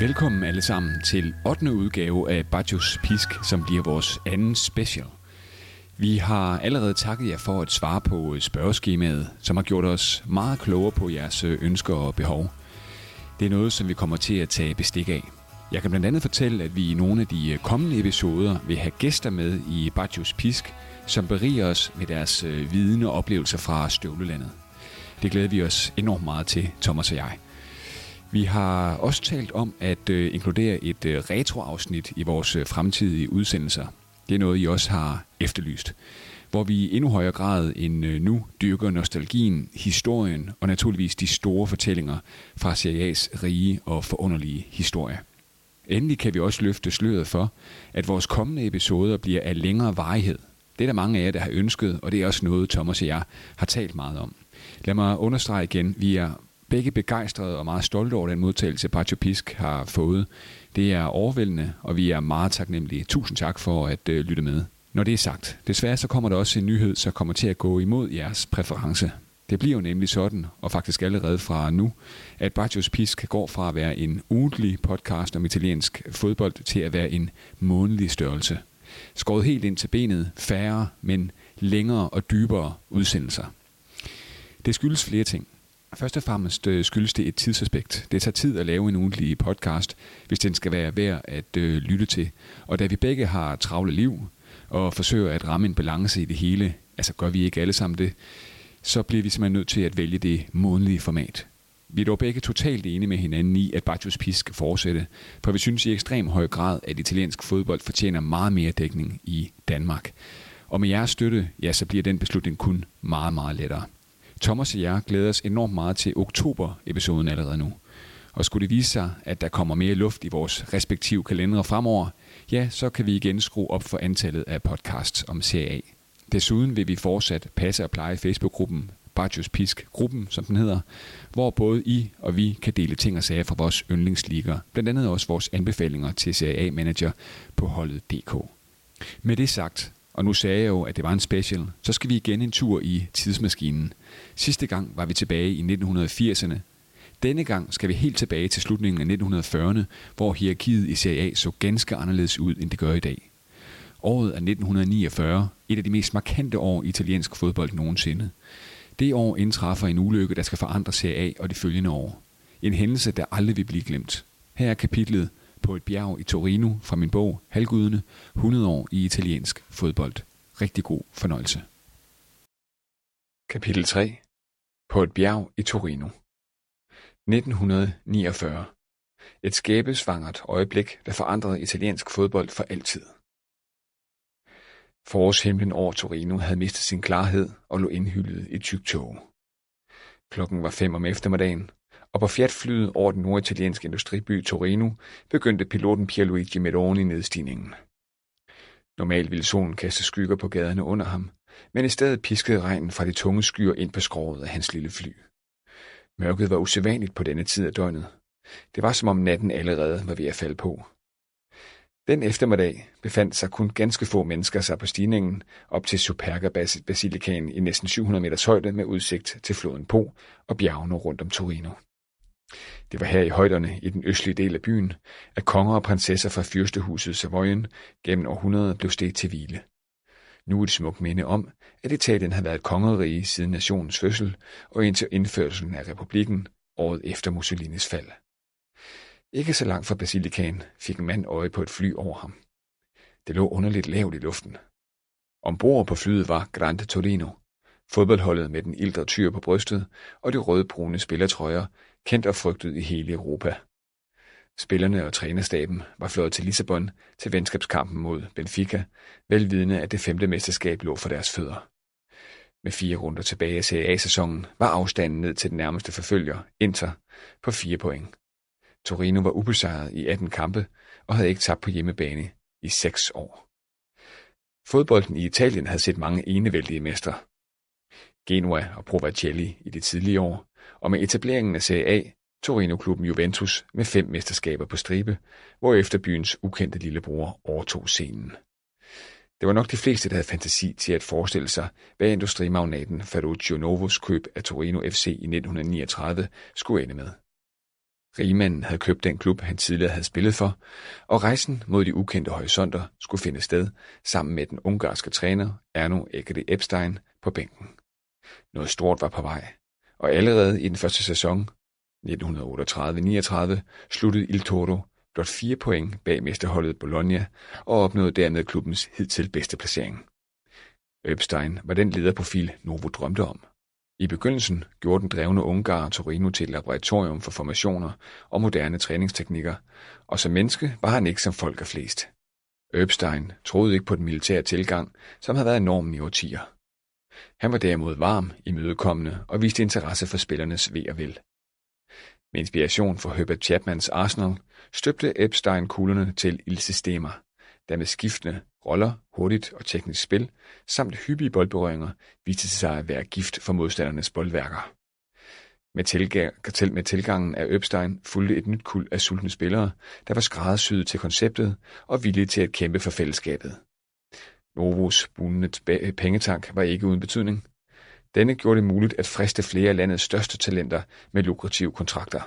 Velkommen alle sammen til 8. udgave af Bajos Pisk, som bliver vores anden special. Vi har allerede takket jer for at svare på øh, spørgeskemaet, som har gjort os meget klogere på jeres øh, ønsker og behov. Det er noget, som vi kommer til at tage bestik af. Jeg kan blandt andet fortælle, at vi i nogle af de øh, kommende episoder vil have gæster med i Bajos Pisk, som beriger os med deres viden og oplevelser fra støvlelandet. Det glæder vi os enormt meget til, Thomas og jeg. Vi har også talt om at øh, inkludere et øh, retroafsnit i vores øh, fremtidige udsendelser. Det er noget, I også har efterlyst. Hvor vi i endnu højere grad end øh, nu dyrker nostalgien, historien og naturligvis de store fortællinger fra CIA's rige og forunderlige historie. Endelig kan vi også løfte sløret for, at vores kommende episoder bliver af længere varighed. Det er der mange af jer, der har ønsket, og det er også noget, Thomas og jeg har talt meget om. Lad mig understrege igen, vi er begge begejstrede og meget stolte over den modtagelse, Pacho Pisk har fået. Det er overvældende, og vi er meget taknemmelige. Tusind tak for at øh, lytte med. Når det er sagt, desværre så kommer der også en nyhed, som kommer til at gå imod jeres præference. Det bliver jo nemlig sådan, og faktisk allerede fra nu, at Baccios Pisk går fra at være en ugentlig podcast om italiensk fodbold til at være en månedlig størrelse. Skåret helt ind til benet, færre, men længere og dybere udsendelser. Det skyldes flere ting. Først og fremmest øh, skyldes det et tidsaspekt. Det tager tid at lave en ugentlig podcast, hvis den skal være værd at øh, lytte til. Og da vi begge har travle liv og forsøger at ramme en balance i det hele, altså gør vi ikke alle sammen det, så bliver vi simpelthen nødt til at vælge det månedlige format. Vi er dog begge totalt enige med hinanden i, at Bajos Pisk skal fortsætte, for vi synes i ekstrem høj grad, at italiensk fodbold fortjener meget mere dækning i Danmark. Og med jeres støtte, ja, så bliver den beslutning kun meget, meget lettere. Thomas og jeg glæder os enormt meget til oktober-episoden allerede nu. Og skulle det vise sig, at der kommer mere luft i vores respektive kalendere fremover, ja, så kan vi igen skrue op for antallet af podcasts om CA. Desuden vil vi fortsat passe og pleje Facebook-gruppen Bartius Pisk gruppen, som den hedder, hvor både I og vi kan dele ting og sager fra vores yndlingsliger, blandt andet også vores anbefalinger til CAA-manager på holdet.dk. Med det sagt, og nu sagde jeg jo, at det var en special, så skal vi igen en tur i tidsmaskinen. Sidste gang var vi tilbage i 1980'erne. Denne gang skal vi helt tilbage til slutningen af 1940'erne, hvor hierarkiet i Serie A så ganske anderledes ud, end det gør i dag. Året er 1949, et af de mest markante år i italiensk fodbold nogensinde. Det år indtræffer en ulykke, der skal forandre Serie A og de følgende år. En hændelse, der aldrig vil blive glemt. Her er kapitlet på et bjerg i Torino fra min bog Halvgudene, 100 år i italiensk fodbold. Rigtig god fornøjelse. Kapitel 3 På et bjerg i Torino 1949 Et skæbesvangert øjeblik, der forandrede italiensk fodbold for altid. Forårshimlen over Torino havde mistet sin klarhed og lå indhyllet i tyk tåge. Klokken var fem om eftermiddagen, og på fjertflyet over den norditalienske industriby Torino begyndte piloten Pierluigi Meroni nedstigningen. Normalt ville solen kaste skygger på gaderne under ham, men i stedet piskede regnen fra de tunge skyer ind på skroget af hans lille fly. Mørket var usædvanligt på denne tid af døgnet. Det var som om natten allerede var ved at falde på. Den eftermiddag befandt sig kun ganske få mennesker sig på stigningen op til Superga-basilikanen i næsten 700 meters højde med udsigt til floden Po og bjergene rundt om Torino. Det var her i højderne i den østlige del af byen, at konger og prinsesser fra fyrstehuset Savoyen gennem århundreder blev stedt til hvile. Nu et smukt minde om, at Italien havde været kongerige siden nationens fødsel og indtil indførelsen af republikken året efter Mussolinis fald. Ikke så langt fra basilikaen fik en mand øje på et fly over ham. Det lå underligt lavt i luften. Ombord på flyet var Grande Torino, fodboldholdet med den ildre tyr på brystet og de rødbrune spillertrøjer, kendt og frygtet i hele Europa. Spillerne og trænerstaben var fløjet til Lissabon til venskabskampen mod Benfica, velvidende at det femte mesterskab lå for deres fødder. Med fire runder tilbage af Serie A-sæsonen var afstanden ned til den nærmeste forfølger, Inter, på fire point. Torino var ubesejret i 18 kampe og havde ikke tabt på hjemmebane i seks år. Fodbolden i Italien havde set mange enevældige mestre. Genua og Provacelli i de tidlige år, og med etableringen af Serie A, Torino-klubben Juventus med fem mesterskaber på stribe, hvorefter byens ukendte lillebror overtog scenen. Det var nok de fleste, der havde fantasi til at forestille sig, hvad industrimagnaten Ferruccio Novos køb af Torino FC i 1939 skulle ende med. Rigmanden havde købt den klub, han tidligere havde spillet for, og rejsen mod de ukendte horisonter skulle finde sted sammen med den ungarske træner Erno Egede Epstein på bænken. Noget stort var på vej, og allerede i den første sæson, 1938-39, sluttede Il Toro blot fire point bag mesterholdet Bologna og opnåede dermed klubbens hidtil bedste placering. Epstein var den lederprofil, Novo drømte om. I begyndelsen gjorde den drevne ungar Torino til et laboratorium for formationer og moderne træningsteknikker, og som menneske var han ikke som folk af flest. Epstein troede ikke på den militære tilgang, som havde været normen i årtier. Han var derimod varm, imødekommende og viste interesse for spillernes ved og vel. Med inspiration fra Herbert Chapmans Arsenal støbte Epstein kuglerne til ildsystemer, der med skiftende roller, hurtigt og teknisk spil, samt hyppige boldberøringer, viste sig at være gift for modstandernes boldværker. Med, tilga- med tilgangen af Epstein fulgte et nyt kul af sultne spillere, der var skræddersyet til konceptet og villige til at kæmpe for fællesskabet. Novos bunende øh, pengetank var ikke uden betydning. Denne gjorde det muligt at friste flere af landets største talenter med lukrative kontrakter.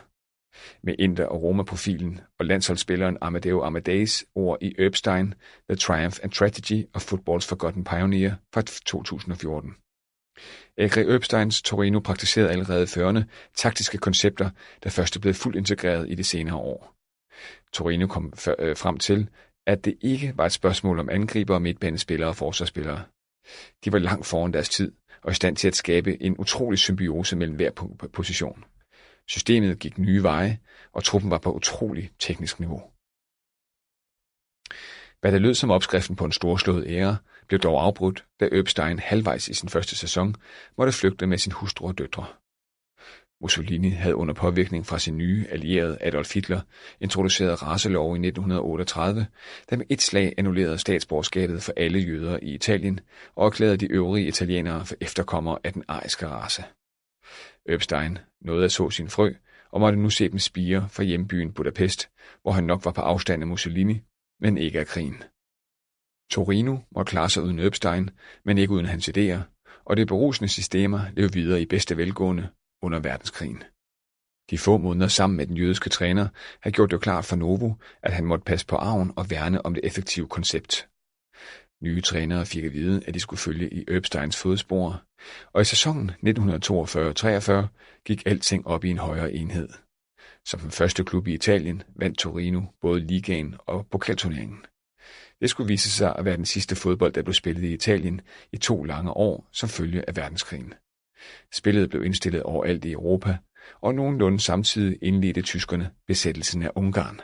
Med Inter- og Roma-profilen og landsholdsspilleren Amadeo Amadeus ord i Epstein, The Triumph and Tragedy of Football's Forgotten Pioneer fra 2014. Agri Epsteins Torino praktiserede allerede førende taktiske koncepter, der først er blevet fuldt integreret i de senere år. Torino kom øh, frem til, at det ikke var et spørgsmål om angriber, midtbanespillere og forsvarsspillere. De var langt foran deres tid og i stand til at skabe en utrolig symbiose mellem hver position. Systemet gik nye veje, og truppen var på utrolig teknisk niveau. Hvad der lød som opskriften på en storslået ære, blev dog afbrudt, da Øbstein halvvejs i sin første sæson måtte flygte med sin hustru og døtre. Mussolini havde under påvirkning fra sin nye allierede Adolf Hitler introduceret racelov i 1938, der med et slag annullerede statsborgerskabet for alle jøder i Italien og erklærede de øvrige italienere for efterkommere af den ariske race. Epstein nåede at så sin frø og måtte nu se dem spire fra hjembyen Budapest, hvor han nok var på afstand af Mussolini, men ikke af krigen. Torino måtte klare sig uden Epstein, men ikke uden hans idéer, og det berusende systemer levede videre i bedste velgående under verdenskrigen. De få måneder sammen med den jødiske træner havde gjort det klart for Novo, at han måtte passe på arven og værne om det effektive koncept. Nye trænere fik at vide, at de skulle følge i Epsteins fodspor, og i sæsonen 1942-43 gik alting op i en højere enhed. Som den første klub i Italien vandt Torino både ligaen og pokalturneringen. Det skulle vise sig at være den sidste fodbold, der blev spillet i Italien i to lange år som følge af verdenskrigen. Spillet blev indstillet overalt i Europa, og nogenlunde samtidig indledte tyskerne besættelsen af Ungarn.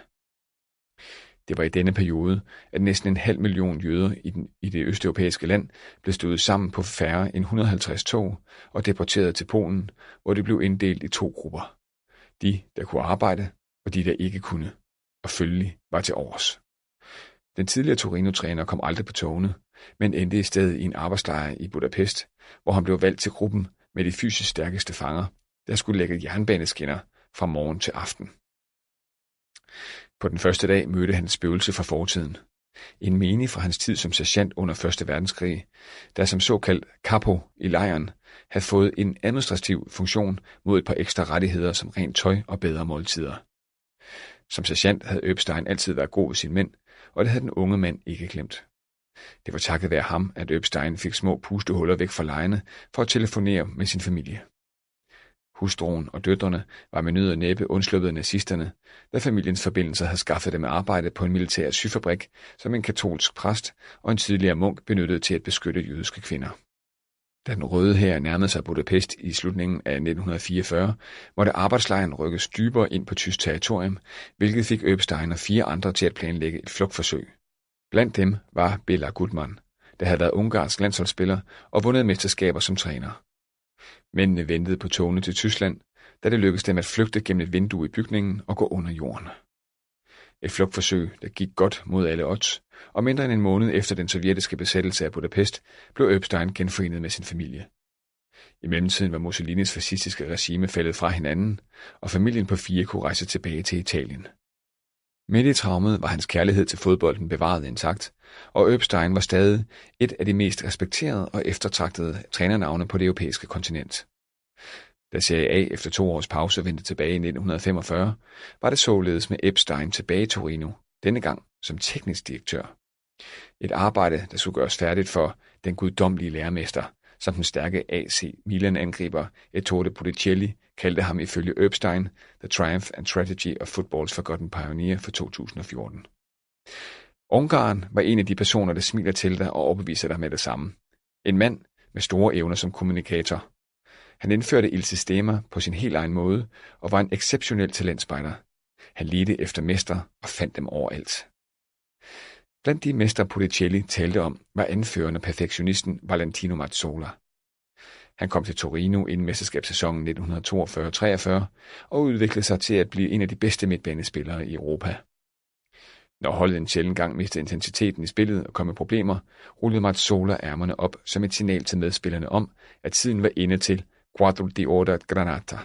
Det var i denne periode, at næsten en halv million jøder i, den, i det østeuropæiske land blev stået sammen på færre end 150 tog og deporteret til Polen, hvor det blev inddelt i to grupper. De, der kunne arbejde, og de, der ikke kunne, og følgelig var til års. Den tidligere Torino-træner kom aldrig på togene, men endte i stedet i en arbejdslejr i Budapest, hvor han blev valgt til gruppen med de fysisk stærkeste fanger, der skulle lægge jernbaneskinner fra morgen til aften. På den første dag mødte han et spøgelse fra fortiden. En menig fra hans tid som sergeant under 1. verdenskrig, der som såkaldt kapo i lejren havde fået en administrativ funktion mod et par ekstra rettigheder som rent tøj og bedre måltider. Som sergeant havde Øbstein altid været god ved sine mænd, og det havde den unge mand ikke glemt. Det var takket være ham, at Øbstein fik små pustehuller væk fra lejene for at telefonere med sin familie. Hustruen og døtrene var med nød og næppe undsluppet af nazisterne, da familiens forbindelser havde skaffet dem arbejde på en militær syfabrik, som en katolsk præst og en tidligere munk benyttede til at beskytte jødiske kvinder. Da den røde her nærmede sig Budapest i slutningen af 1944, måtte arbejdslejren rykkes dybere ind på tysk territorium, hvilket fik Øbstein og fire andre til at planlægge et flugtforsøg. Blandt dem var Bela Gutmann, der havde været ungarsk landsholdsspiller og vundet mesterskaber som træner. Mændene ventede på togene til Tyskland, da det lykkedes dem at flygte gennem et vindue i bygningen og gå under jorden. Et flugtforsøg, der gik godt mod alle odds, og mindre end en måned efter den sovjetiske besættelse af Budapest, blev Epstein genforenet med sin familie. I mellemtiden var Mussolinis fascistiske regime faldet fra hinanden, og familien på fire kunne rejse tilbage til Italien. Midt i traumet var hans kærlighed til fodbolden bevaret intakt, og Epstein var stadig et af de mest respekterede og eftertragtede trænernavne på det europæiske kontinent. Da Serie A efter to års pause vendte tilbage i 1945, var det således med Epstein tilbage i Torino, denne gang som teknisk direktør. Et arbejde, der skulle gøres færdigt for den guddommelige lærermester, som den stærke AC Milan-angriber Ettore Pulicelli kaldte ham ifølge Epstein The Triumph and Tragedy of Football's Forgotten Pioneer for 2014. Ungarn var en af de personer, der smiler til dig og overbeviser dig med det samme. En mand med store evner som kommunikator. Han indførte Il Sistema på sin helt egen måde og var en exceptionel talentspejder. Han ledte efter mester og fandt dem overalt. Blandt de mester Pulicelli talte om, var anførende perfektionisten Valentino Mazzola. Han kom til Torino inden mesterskabssæsonen 1942-43 og udviklede sig til at blive en af de bedste midtbanespillere i Europa. Når holdet en sjældent gang mistede intensiteten i spillet og kom med problemer, rullede Mazzola ærmerne op som et signal til medspillerne om, at tiden var inde til Quadro di Orda Granata.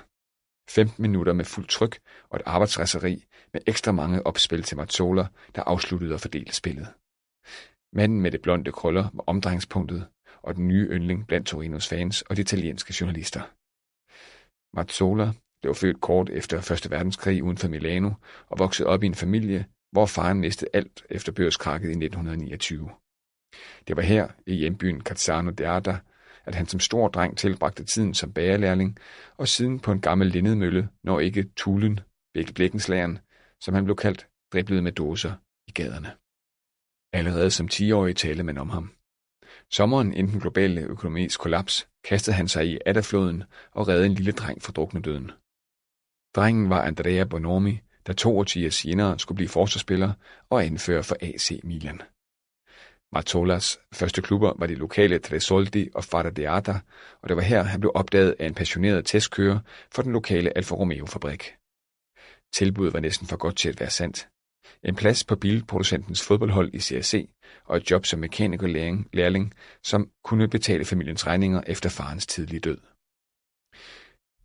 15 minutter med fuld tryk og et arbejdsræseri med ekstra mange opspil til Mazzola, der afsluttede og fordelte spillet. Manden med det blonde krøller var omdrejningspunktet og den nye yndling blandt Torinos fans og de italienske journalister. Mazzola blev født kort efter 1. verdenskrig uden for Milano og voksede op i en familie, hvor faren mistede alt efter børskrakket i 1929. Det var her i hjembyen Cazzano d'Arda, at han som stor dreng tilbragte tiden som bagerlærling og siden på en gammel linnedmølle, når ikke Tulen, Bækkenslageren, som han blev kaldt, driblede med dåser i gaderne. Allerede som 10-årig talte man om ham. Sommeren inden den globale økonomis kollaps kastede han sig i Adderfloden og reddede en lille dreng fra druknedøden. Drengen var Andrea Bonomi, der to årtier senere skulle blive forsvarsspiller og anfører for AC Milan. Martolas første klubber var de lokale Tresoldi og Faradeata, og det var her, han blev opdaget af en passioneret testkører for den lokale Alfa Romeo-fabrik. Tilbuddet var næsten for godt til at være sandt. En plads på bilproducentens fodboldhold i CSC og et job som mekanikerlærling, som kunne betale familiens regninger efter farens tidlige død.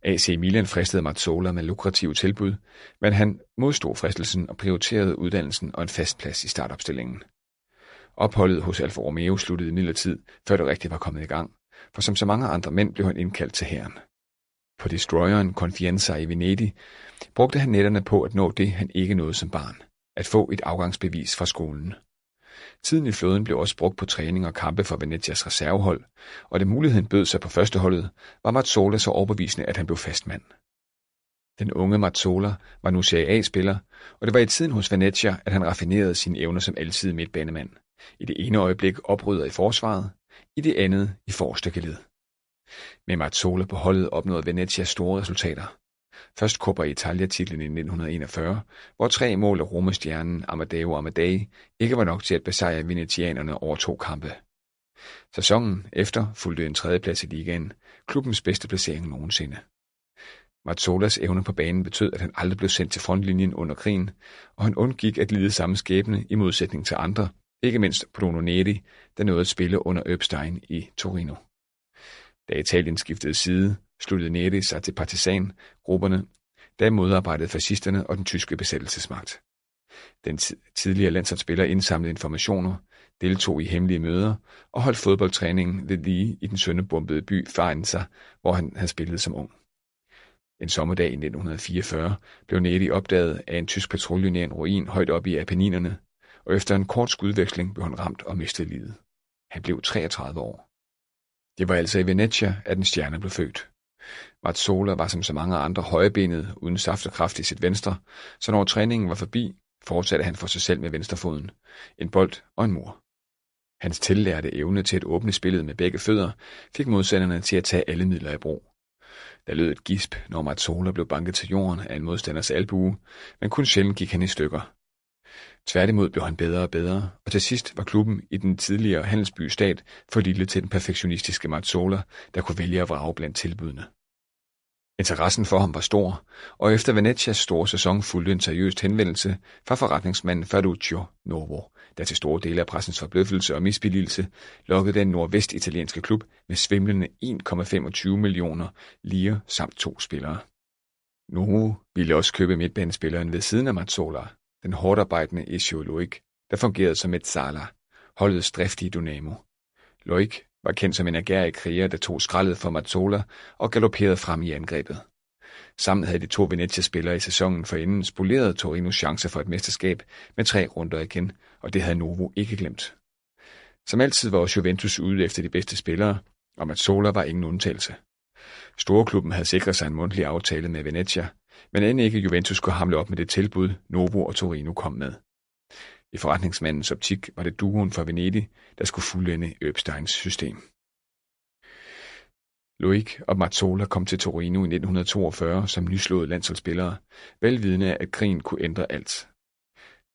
AC Milan fristede Mazzola med lukrative tilbud, men han modstod fristelsen og prioriterede uddannelsen og en fast plads i startopstillingen. Opholdet hos Alfa Romeo sluttede midlertid, før det rigtigt var kommet i gang, for som så mange andre mænd blev han indkaldt til hæren. På destroyeren Confianza i Venedig brugte han netterne på at nå det, han ikke nåede som barn, at få et afgangsbevis fra skolen. Tiden i flåden blev også brugt på træning og kampe for Venetias reservehold, og da muligheden bød sig på førsteholdet, var Mazzola så overbevisende, at han blev fastmand. Den unge Mazzola var nu Serie A-spiller, og det var i tiden hos Venezia, at han raffinerede sine evner som altid midtbanemand. I det ene øjeblik oprydder i forsvaret, i det andet i forstykkeled. Med Mazzola på holdet opnåede Venezia store resultater. Først Coppa Italia-titlen i 1941, hvor tre mål af romestjernen Amadeo Amadei ikke var nok til at besejre venetianerne over to kampe. Sæsonen efter fulgte en tredjeplads i ligaen, klubbens bedste placering nogensinde. Mazzolas evne på banen betød, at han aldrig blev sendt til frontlinjen under krigen, og han undgik at lide samme skæbne i modsætning til andre, ikke mindst Bruno Neri, der nåede at spille under Øbstein i Torino. Da Italien skiftede side, sluttede Neri sig til partisan-grupperne, der modarbejdede fascisterne og den tyske besættelsesmagt. Den tidligere landsholdsspiller indsamlede informationer, deltog i hemmelige møder og holdt fodboldtræningen ved lige i den sønderbombede by Farenza, hvor han havde spillet som ung. En sommerdag i 1944 blev Neri opdaget af en tysk patrulje nær en ruin højt oppe i Apenninerne, og efter en kort skudveksling blev han ramt og mistede livet. Han blev 33 år. Det var altså i Venezia, at den stjerne blev født. Mazzola var som så mange andre højbenet uden saft og kraft i sit venstre, så når træningen var forbi, fortsatte han for sig selv med venstrefoden, en bold og en mur. Hans tillærte evne til at åbne spillet med begge fødder fik modstanderne til at tage alle midler i brug. Der lød et gisp, når Mazzola blev banket til jorden af en modstanders albue, men kun sjældent gik han i stykker. Tværtimod blev han bedre og bedre, og til sidst var klubben i den tidligere handelsby stat for lille til den perfektionistiske Mazzola, der kunne vælge at vrage blandt tilbudene. Interessen for ham var stor, og efter Venetias store sæson fulgte en seriøs henvendelse fra forretningsmanden Ferruccio Novo, der til store dele af pressens forbløffelse og misbilligelse lokkede den nordvestitalienske klub med svimlende 1,25 millioner lire samt to spillere. Novo ville også købe midtbanespilleren ved siden af Mazzola, den hårdarbejdende Ezio Loic, der fungerede som et Sala, holdets driftige Dynamo. Loic var kendt som en agerig kriger, der tog skraldet for Mazzola og galopperede frem i angrebet. Sammen havde de to Venezia-spillere i sæsonen forinden spoleret Torinos chancer for et mesterskab med tre runder igen, og det havde Novo ikke glemt. Som altid var Juventus ude efter de bedste spillere, og Mazzola var ingen undtagelse. Storklubben havde sikret sig en mundtlig aftale med Venezia, men end ikke Juventus kunne hamle op med det tilbud, Novo og Torino kom med. I forretningsmandens optik var det duoen fra Venedig, der skulle fuldende Øbsteins system. Loic og Mazzola kom til Torino i 1942 som nyslåede landsholdsspillere, velvidende at krigen kunne ændre alt.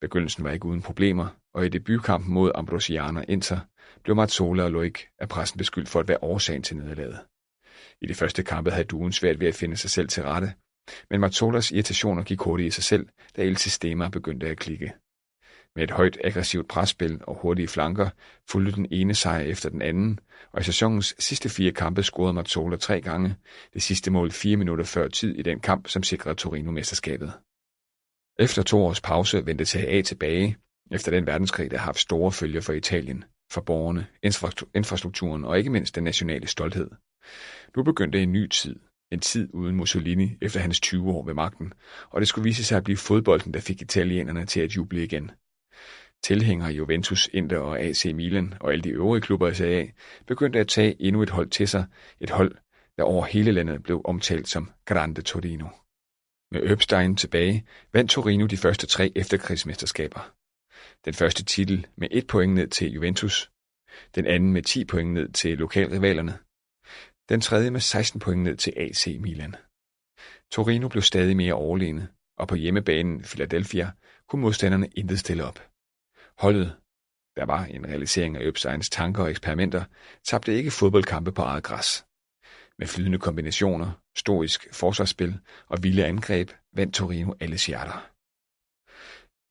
Begyndelsen var ikke uden problemer, og i debutkampen mod Ambrosiana Inter blev Mazzola og Loic af pressen beskyldt for at være årsagen til nederlaget. I de første kampe havde duen svært ved at finde sig selv til rette, men Mazzolas irritationer gik hurtigt i sig selv, da El Sistema begyndte at klikke. Med et højt aggressivt presspil og hurtige flanker fulgte den ene sejr efter den anden, og i sæsonens sidste fire kampe scorede Mazzola tre gange, det sidste mål fire minutter før tid i den kamp, som sikrede Torino-mesterskabet. Efter to års pause vendte TAA tilbage, efter den verdenskrig, der har haft store følger for Italien, for borgerne, infrastrukturen og ikke mindst den nationale stolthed. Nu begyndte en ny tid, en tid uden Mussolini efter hans 20 år ved magten, og det skulle vise sig at blive fodbolden, der fik italienerne til at juble igen. Tilhængere Juventus, Inter og AC Milan og alle de øvrige klubber i Serie A begyndte at tage endnu et hold til sig, et hold, der over hele landet blev omtalt som Grande Torino. Med Øbstein tilbage vandt Torino de første tre efterkrigsmesterskaber. Den første titel med et point ned til Juventus, den anden med 10 point ned til lokalrivalerne, den tredje med 16 point ned til AC Milan. Torino blev stadig mere overlegne, og på hjemmebanen Philadelphia kunne modstanderne intet stille op. Holdet, der var en realisering af Øbsteins tanker og eksperimenter, tabte ikke fodboldkampe på eget græs. Med flydende kombinationer, storisk forsvarsspil og vilde angreb vandt Torino alle hjerter.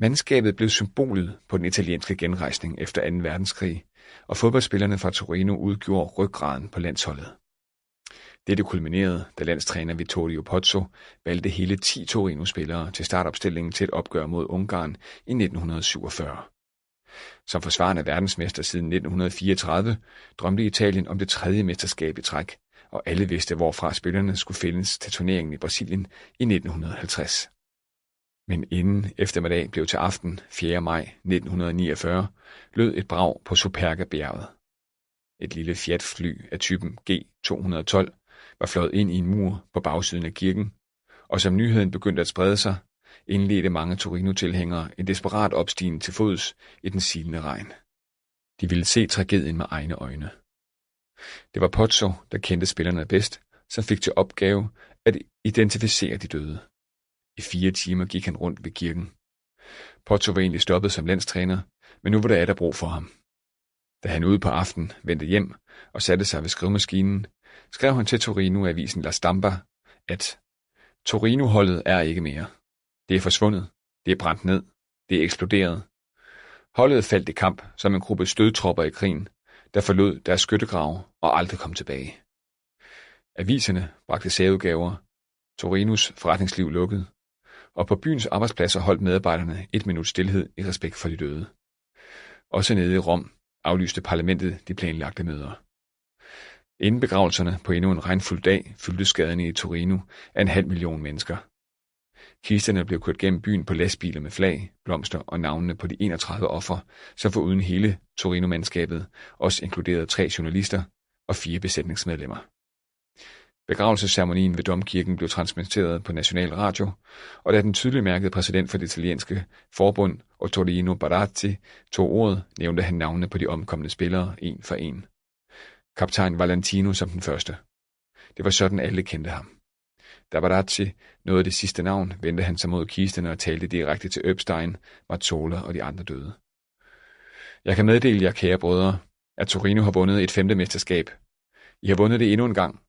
Mandskabet blev symbolet på den italienske genrejsning efter 2. verdenskrig, og fodboldspillerne fra Torino udgjorde ryggraden på landsholdet. Dette kulminerede, da landstræner Vittorio Pozzo valgte hele 10 Torino-spillere til startopstillingen til et opgør mod Ungarn i 1947. Som forsvarende verdensmester siden 1934 drømte Italien om det tredje mesterskab i træk, og alle vidste, hvorfra spillerne skulle findes til turneringen i Brasilien i 1950. Men inden eftermiddag blev til aften 4. maj 1949 lød et brag på Superga-bjerget. Et lille Fiat-fly af typen G212 var fløjet ind i en mur på bagsiden af kirken, og som nyheden begyndte at sprede sig, indledte mange Torino-tilhængere en desperat opstigen til fods i den silende regn. De ville se tragedien med egne øjne. Det var Pozzo, der kendte spillerne bedst, som fik til opgave at identificere de døde. I fire timer gik han rundt ved kirken. Pozzo var egentlig stoppet som landstræner, men nu var der der brug for ham. Da han ude på aften vendte hjem og satte sig ved skrivemaskinen, skrev han til Torino-avisen La Stampa, at Torino-holdet er ikke mere. Det er forsvundet. Det er brændt ned. Det er eksploderet. Holdet faldt i kamp som en gruppe stødtropper i krigen, der forlod deres skyttegrave og aldrig kom tilbage. Aviserne bragte særudgaver. Torinos forretningsliv lukkede. Og på byens arbejdspladser holdt medarbejderne et minut stillhed i respekt for de døde. Også nede i Rom aflyste parlamentet de planlagte møder. Inden begravelserne på endnu en regnfuld dag fyldte skaderne i Torino af en halv million mennesker. Kisterne blev kørt gennem byen på lastbiler med flag, blomster og navnene på de 31 offer, som uden hele Torino-mandskabet også inkluderede tre journalister og fire besætningsmedlemmer. Begravelsesceremonien ved Domkirken blev transmitteret på National Radio, og da den tydeligt mærkede præsident for det italienske forbund, Ottorino Baratti, tog ordet, nævnte han navnene på de omkomne spillere en for en. Kaptajn Valentino som den første. Det var sådan alle kendte ham. Da Barazzi nåede det sidste navn, vendte han sig mod kisterne og talte direkte til Øbstein, Mazzola og de andre døde. Jeg kan meddele jer, kære brødre, at Torino har vundet et femte mesterskab. I har vundet det endnu en gang.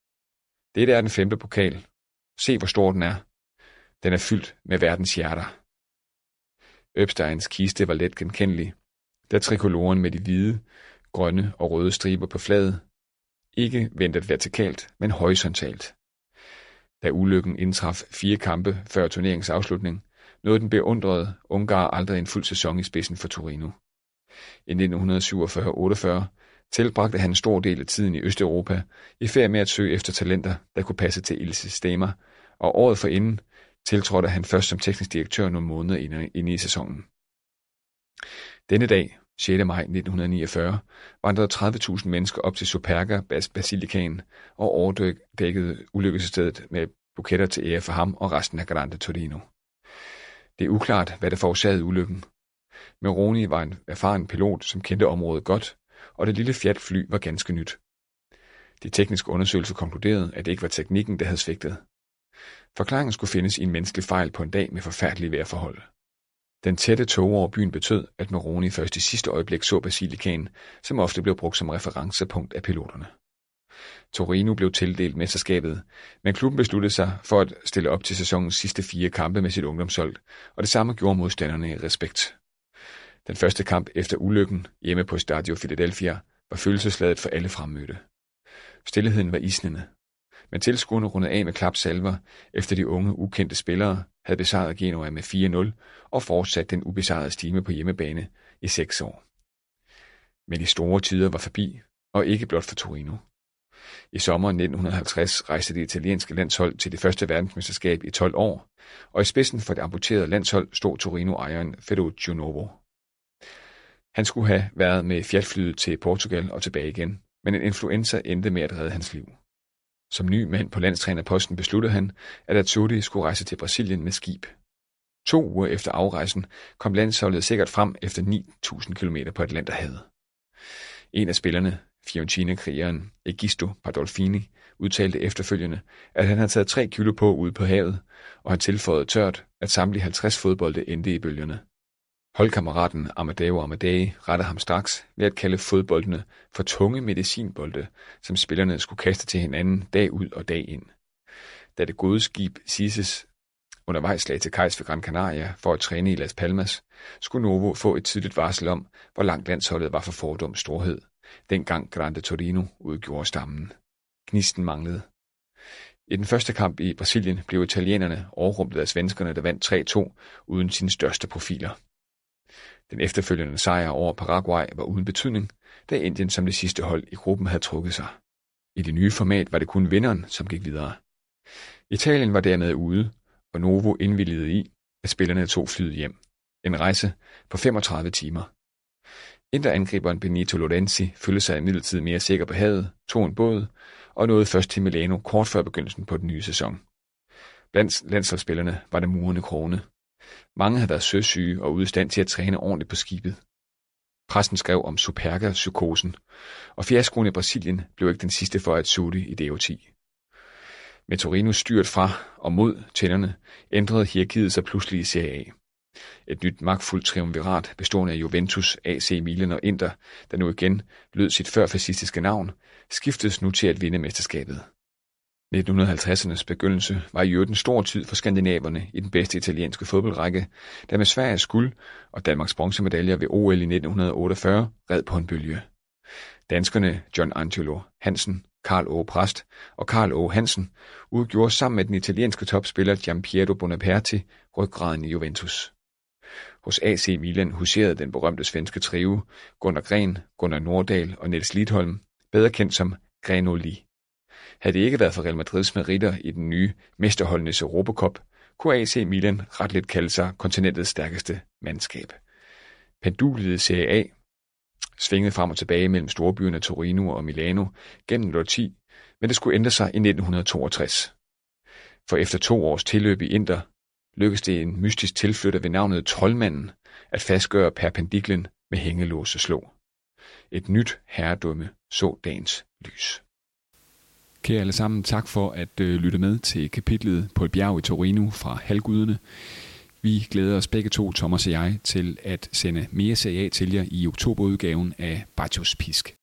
Dette er den femte pokal. Se, hvor stor den er. Den er fyldt med verdens hjerter. Øbsteins kiste var let genkendelig, da trikoloren med de hvide, grønne og røde striber på fladet ikke ventet vertikalt, men horisontalt. Da ulykken indtraf fire kampe før turneringens afslutning, nåede den beundrede Ungar aldrig en fuld sæson i spidsen for Torino. I 1947-48 tilbragte han en stor del af tiden i Østeuropa i færd med at søge efter talenter, der kunne passe til Il Stemmer, og året forinden tiltrådte han først som teknisk direktør nogle måneder inde i sæsonen. Denne dag, 6. maj 1949, vandrede 30.000 mennesker op til Superga Basilikan og overdækkede ulykkesstedet med buketter til ære for ham og resten af Grande Torino. Det er uklart, hvad der forårsagede ulykken. Meroni var en erfaren pilot, som kendte området godt, og det lille Fiat-fly var ganske nyt. De tekniske undersøgelser konkluderede, at det ikke var teknikken, der havde svigtet. Forklaringen skulle findes i en menneskelig fejl på en dag med forfærdelige vejrforhold. Den tætte tog over byen betød, at Moroni først i sidste øjeblik så Basilikaen, som ofte blev brugt som referencepunkt af piloterne. Torino blev tildelt mesterskabet, men klubben besluttede sig for at stille op til sæsonens sidste fire kampe med sit ungdomshold, og det samme gjorde modstanderne i respekt. Den første kamp efter ulykken hjemme på Stadio Philadelphia var følelsesladet for alle fremmødte. Stilheden var isnende, men tilskuerne rundede af med klapsalver, efter de unge, ukendte spillere havde besejret Genoa med 4-0 og fortsat den ubesejrede stime på hjemmebane i seks år. Men de store tider var forbi, og ikke blot for Torino. I sommeren 1950 rejste det italienske landshold til det første verdensmesterskab i 12 år, og i spidsen for det amputerede landshold stod Torino-ejeren Ferruccio Novo. Han skulle have været med fjertflyet til Portugal og tilbage igen, men en influenza endte med at redde hans liv. Som ny mand på landstrænerposten besluttede han, at Azzurri skulle rejse til Brasilien med skib. To uger efter afrejsen kom landsholdet sikkert frem efter 9.000 km på Atlanterhavet. En af spillerne, Fiorentina-krigeren Egisto Pardolfini, udtalte efterfølgende, at han havde taget 3 kilo på ude på havet, og han tilføjede tørt, at samtlige 50 fodbolde endte i bølgerne. Holdkammeraten Amadeo Amadei rettede ham straks ved at kalde fodboldene for tunge medicinbolde, som spillerne skulle kaste til hinanden dag ud og dag ind. Da det gode skib Sises undervejs lag til Kajs ved Gran Canaria for at træne i Las Palmas, skulle Novo få et tidligt varsel om, hvor langt landsholdet var for fordoms storhed. Dengang Grande Torino udgjorde stammen. Gnisten manglede. I den første kamp i Brasilien blev italienerne overrumplet af svenskerne, der vandt 3-2 uden sine største profiler. Den efterfølgende sejr over Paraguay var uden betydning, da Indien som det sidste hold i gruppen havde trukket sig. I det nye format var det kun vinderen, som gik videre. Italien var dermed ude, og Novo indvilligede i, at spillerne tog flyet hjem. En rejse på 35 timer. Interangriberen Benito Lorenzi følte sig imidlertid mere sikker på havet, tog en båd og nåede først til Milano kort før begyndelsen på den nye sæson. Blandt landsholdsspillerne var det murende krone. Mange havde været søsyge og ude i stand til at træne ordentligt på skibet. Pressen skrev om Superga-psykosen, og fiaskoen i Brasilien blev ikke den sidste for at Azzurri i DO10. Med Torinos styrt fra og mod tænderne, ændrede hierarkiet sig pludselig i Serie A. Et nyt magtfuldt triumvirat bestående af Juventus, AC Milan og Inter, der nu igen lød sit før fascistiske navn, skiftedes nu til at vinde mesterskabet. 1950'ernes begyndelse var i øvrigt en stor tid for skandinaverne i den bedste italienske fodboldrække, der med Sveriges guld og Danmarks bronzemedaljer ved OL i 1948 red på en bølge. Danskerne John Angelo Hansen, Karl O. Præst og Karl O. Hansen udgjorde sammen med den italienske topspiller Giampiero Bonaparte ryggraden i Juventus. Hos AC Milan huserede den berømte svenske trio Gunnar Gren, Gunnar Nordahl og Niels Lidholm, bedre kendt som Grenoli. Havde det ikke været for Real Madrids meritter i den nye mesterholdenes Europacup, kunne AC Milan ret lidt kalde sig kontinentets stærkeste mandskab. Pendulet i Serie A svingede frem og tilbage mellem storbyerne Torino og Milano gennem år 10, men det skulle ændre sig i 1962. For efter to års tilløb i Inter lykkedes det en mystisk tilflytter ved navnet Trollmanden at fastgøre perpendiklen med hængelåse slå. Et nyt herredømme så dagens lys. Kære alle sammen, tak for at øh, lytte med til kapitlet på et bjerg i Torino fra Halvgudene. Vi glæder os begge to, Thomas og jeg, til at sende mere serie til jer i oktoberudgaven af Bartos Pisk.